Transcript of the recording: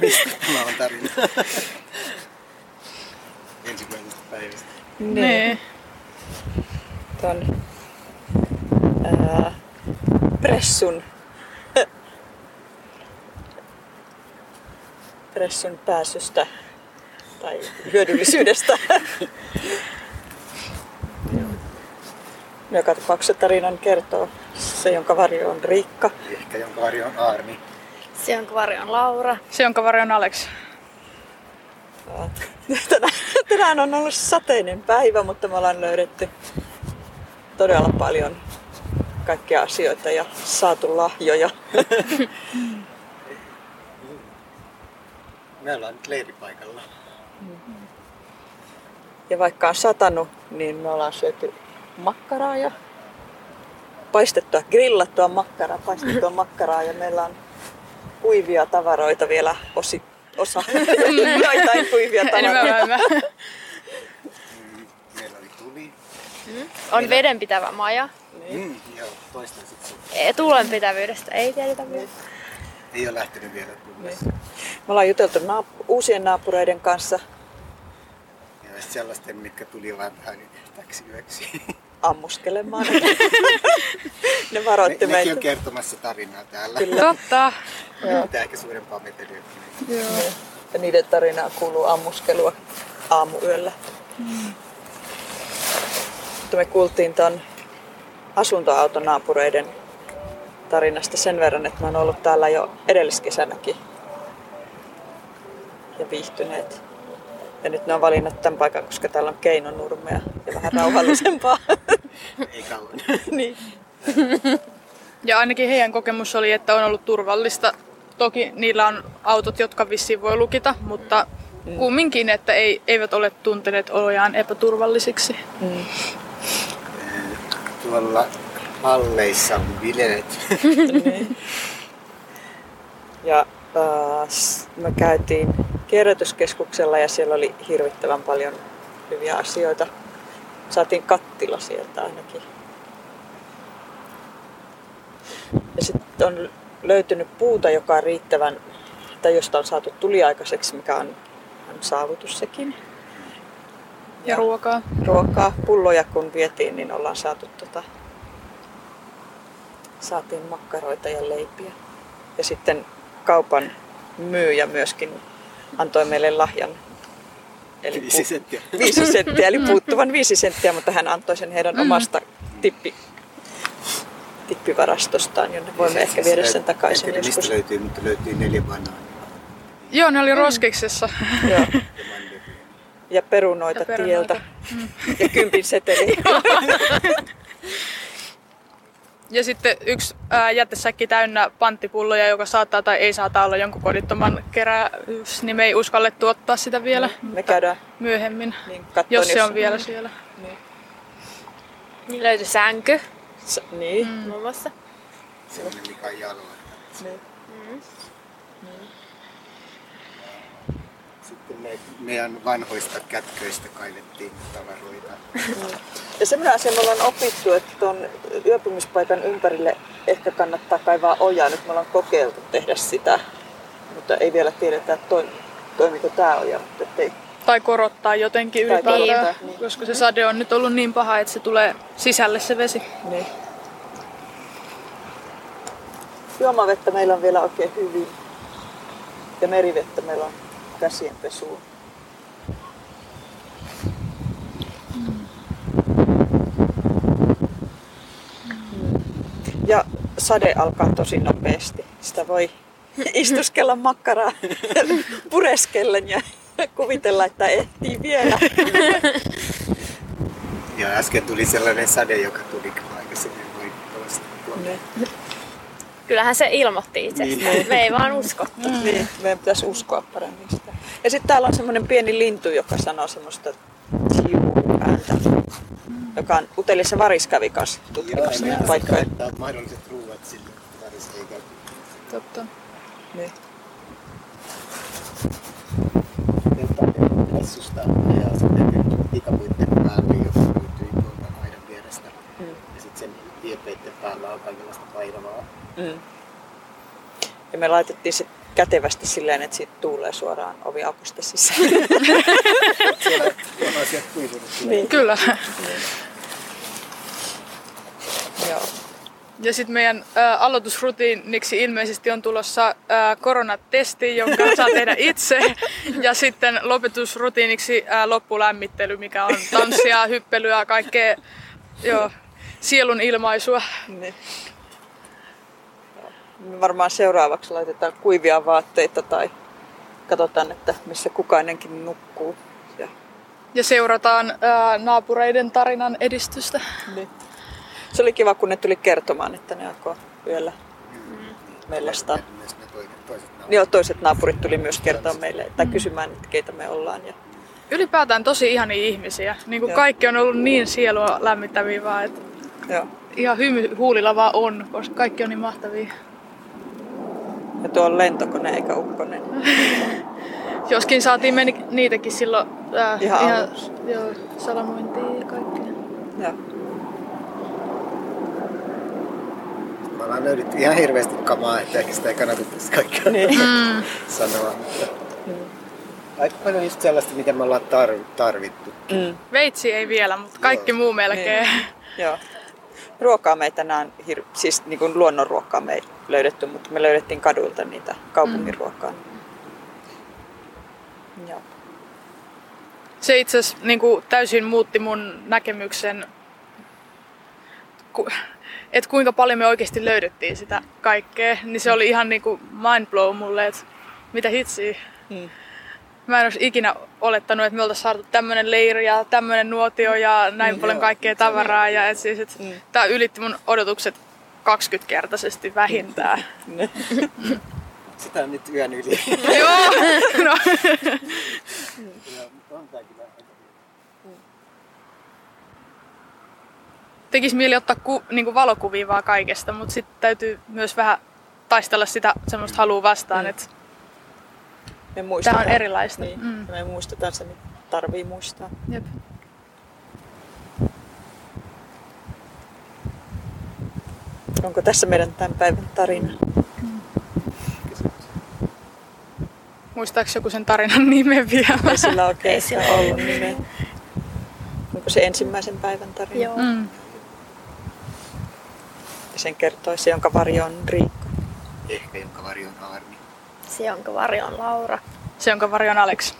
mistä tämä on tarina. Ensimmäisestä päivästä. Niin. Ton ää, pressun pressun pääsystä tai hyödyllisyydestä. Joka tapauksessa tarinan kertoo se, jonka varjo on Riikka. Ehkä jonka varjo on Aarni. Se, jonka varjo on Laura. Se, jonka varjo on Alex. Tänään, tänään on ollut sateinen päivä, mutta me ollaan löydetty todella paljon kaikkia asioita ja saatu lahjoja. Me ollaan nyt leiripaikalla. Ja vaikka on satanut, niin me ollaan syöty makkaraa ja paistettua, grillattua makkaraa, paistettua makkaraa ja meillä on kuivia tavaroita vielä osi, osa, joitain kuivia tavaroita. Mm, Meillä oli tuli. On vedenpitävä maja. Mm, joo, sun. E, Tuulenpitävyydestä ei tiedetä vielä. Ei ole lähtenyt vielä tulles. Me ollaan juteltu naap- uusien naapureiden kanssa Ja sellaisten, mitkä tuli vähän niin täksi yöksi. ammuskelemaan. ne varoitti Ne, nekin meitä. on kertomassa tarinaa täällä. Kyllä. Totta. Mitä ehkä suurempaa meteliä. Joo. Ja niiden tarinaa kuuluu ammuskelua aamuyöllä. Mutta me kuultiin ton asuntoautonaapureiden tarinasta sen verran, että mä oon ollut täällä jo edelliskesänäkin ja viihtyneet. Ja nyt ne on valinnut tämän paikan, koska täällä on keinonurmea ja vähän rauhallisempaa. Ei kauan. niin. Ja ainakin heidän kokemus oli, että on ollut turvallista. Toki niillä on autot, jotka vissiin voi lukita, mutta kumminkin, että ei, eivät ole tunteneet olojaan epäturvallisiksi. Mm. Tuolla halleissa on bileet. niin. Ja äh, me käytiin kierrätyskeskuksella ja siellä oli hirvittävän paljon hyviä asioita. Saatiin kattila sieltä ainakin. Ja sitten on löytynyt puuta, joka on riittävän, tai josta on saatu tuliaikaiseksi, mikä on, on saavutus sekin. Ja ruokaa. ruokaa, pulloja kun vietiin, niin ollaan saatu tota, saatiin makkaroita ja leipiä. Ja sitten kaupan myyjä myöskin antoi meille lahjan. Eli Viisi pu- senttiä. viisi senttiä, eli puuttuvan viisi senttiä, mutta hän antoi sen heidän omasta tippi, tippivarastostaan, jonne voimme ehkä viedä sen takaisin En tiedä, joskus. mistä löytyy, mutta löytyy neljä banaania. Joo, ne oli roskiksessa. Joo. Ja perunoita, Ja perunoita. tieltä. Ja kympin seteli. Ja sitten yksi ää, jätesäkki täynnä panttipulloja, joka saattaa tai ei saata olla jonkun kodittoman keräys, niin me ei uskallettu ottaa sitä vielä Me käydään myöhemmin, niin jos se on vielä siellä. Niin löytyi sänky S- niin. Mm. muun muassa. Mikä on jalalla. niin. Sitten me, meidän vanhoista kätköistä kaivettiin tavaroita. Ja semmoinen asia me ollaan opittu, että tuon yöpymispaikan ympärille ehkä kannattaa kaivaa ojaa. Nyt me ollaan kokeiltu tehdä sitä, mutta ei vielä tiedetä, että toi, toimiko tämä oja. Mutta ettei, Tai korottaa jotenkin ylipäätään, niin. koska se sade on nyt ollut niin paha, että se tulee sisälle se vesi. niin. Juomavettä meillä on vielä oikein hyvin. Ja merivettä meillä on käsienpesuun. Ja sade alkaa tosi nopeasti. Sitä voi istuskella makkaraa pureskellen ja kuvitella, että ehtii vielä. Ja äsken tuli sellainen sade, joka tuli aikaisemmin. Ne. Kyllähän se ilmoitti itsestään. Niin. Me ei vaan uskottu. Niin, meidän pitäisi uskoa paremmin sitä. Ja sitten täällä on semmoinen pieni lintu, joka sanoo semmoista ääntä, joka on Utelissa Varis kävi kanssa tutkimassa paikkoja. Laittaa mahdolliset ruuat sille, että varisi ei käy. Totta. Niin. Messusta ja sitten pikapuitten päälle, joka Ja sitten sen tiepeitten päällä on kaikenlaista painavaa. Mm. Ja me laitettiin se kätevästi silleen, että siitä tuulee suoraan oviaukosta sisään. Siellä on asiat kuivunut. niin. Kyllä. Joo. Ja sitten meidän ä, aloitusrutiiniksi ilmeisesti on tulossa ä, koronatesti, jonka saa tehdä itse. Ja sitten lopetusrutiiniksi ä, loppulämmittely, mikä on tanssia, hyppelyä, kaikkea joo, sielun ilmaisua. Niin. Joo. Me varmaan seuraavaksi laitetaan kuivia vaatteita tai katsotaan, että missä kukainenkin nukkuu. Ja, Ja seurataan ä, naapureiden tarinan edistystä. niin. Se oli kiva, kun ne tuli kertomaan, että ne alkoi yöllä mellastaa. Myös ne toiset. Joo, toiset naapurit tuli myös kertoa meille, tai kysymään, että keitä me ollaan. Ja, Ylipäätään tosi ihania ihmisiä. Niin kuin Joo. kaikki on ollut niin sielua lämmittäviä vaan, että joo. ihan hymy huulilla vaan on, koska kaikki on niin mahtavia. ja tuo on lentokone eikä ukkonen. Joskin saatiin meni niitäkin silloin äh, Ihan ihan aluksi. joo, salamointiin ja kaikkea. Joo. Me ollaan löydetty ihan hirveästi kamaa, että ehkä sitä ei kannata tässä kaikkea Niin. Mm. sanoa. Mutta aika paljon just sellaista, mitä me ollaan tar- tarvittu. Mm. Veitsi ei vielä, mutta kaikki Joo. muu melkein. Niin. Joo. Ruokaa me ei tänään, hir- siis niin kuin luonnonruokaa me ei löydetty, mutta me löydettiin kadulta niitä kaupungin ruokaa. Joo. Se itse asiassa niin kuin, täysin muutti mun näkemyksen, ku, että kuinka paljon me oikeasti löydettiin sitä kaikkea. Niin se oli ihan niin kuin mind blow mulle, että mitä hitsiä. Mm. Mä en olisi ikinä olettanut, että me oltaisiin saatu tämmöinen leiri ja tämmöinen nuotio ja näin Mm, paljon joo. kaikkea tavaraa. Ja et siis, et Mm. Tää ylitti mun odotukset 20-kertaisesti vähintään. Sitä on nyt yön yli. Joo, no. Tekisi mieli ottaa ku, niin valokuvia vaan kaikesta, mutta sitten täytyy myös vähän taistella sitä semmoista halua vastaan, Mm. että Me muistetaan. Tämä on erilaista. Niin. Mm. Mm. Me muistetaan se, mitä tarvii muistaa. jep. Onko tässä meidän tämän päivän tarina? kysymys. muistaako joku sen tarinan nimen vielä? Ei sillä oikein Ei sillä ollut nimeä. Onko se ensimmäisen päivän tarina? Joo. Mm. Ja sen kertoi se, jonka varjo on Riikka. Ehkä jonka varjo on Arni. Se, jonka varjo on Laura. Se, jonka varjo on Alex.